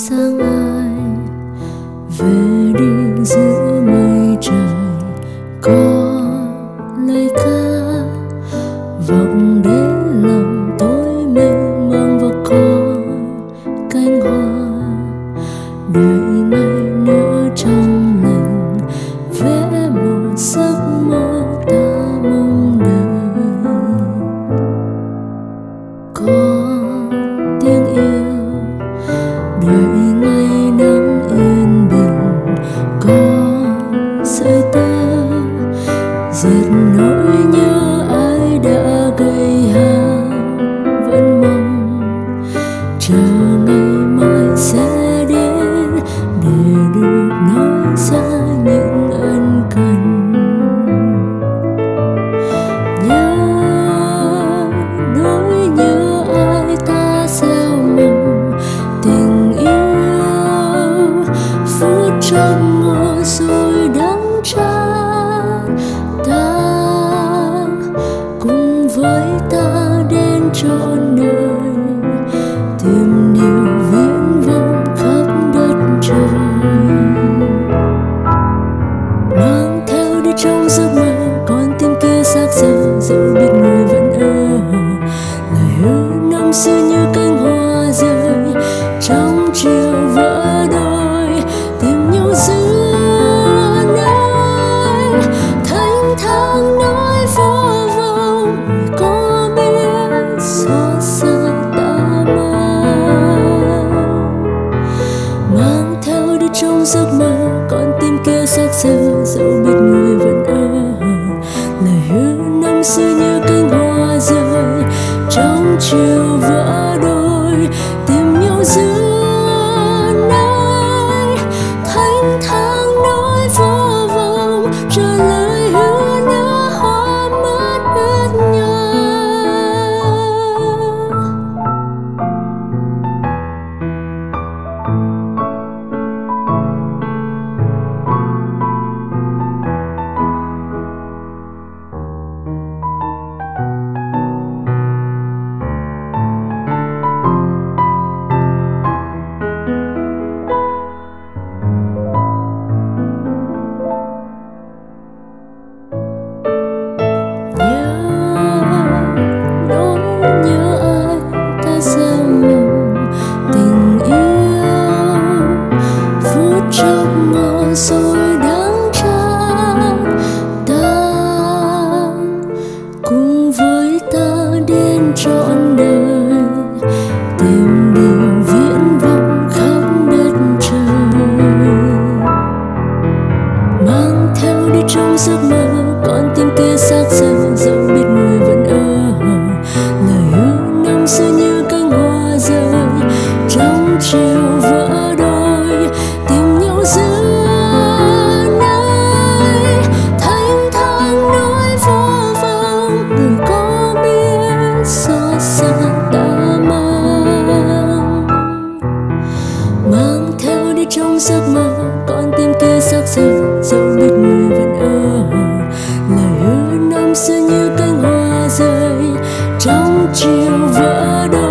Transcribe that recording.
sang ngời về đi giữa mây trời có lời ca vọng đến Sözün you đi trong giấc mơ con tim kia sắc rơi dẫu biết người vẫn ở. Lời hứa năm xưa như cánh hoa rơi, trong chiều vỡ đôi.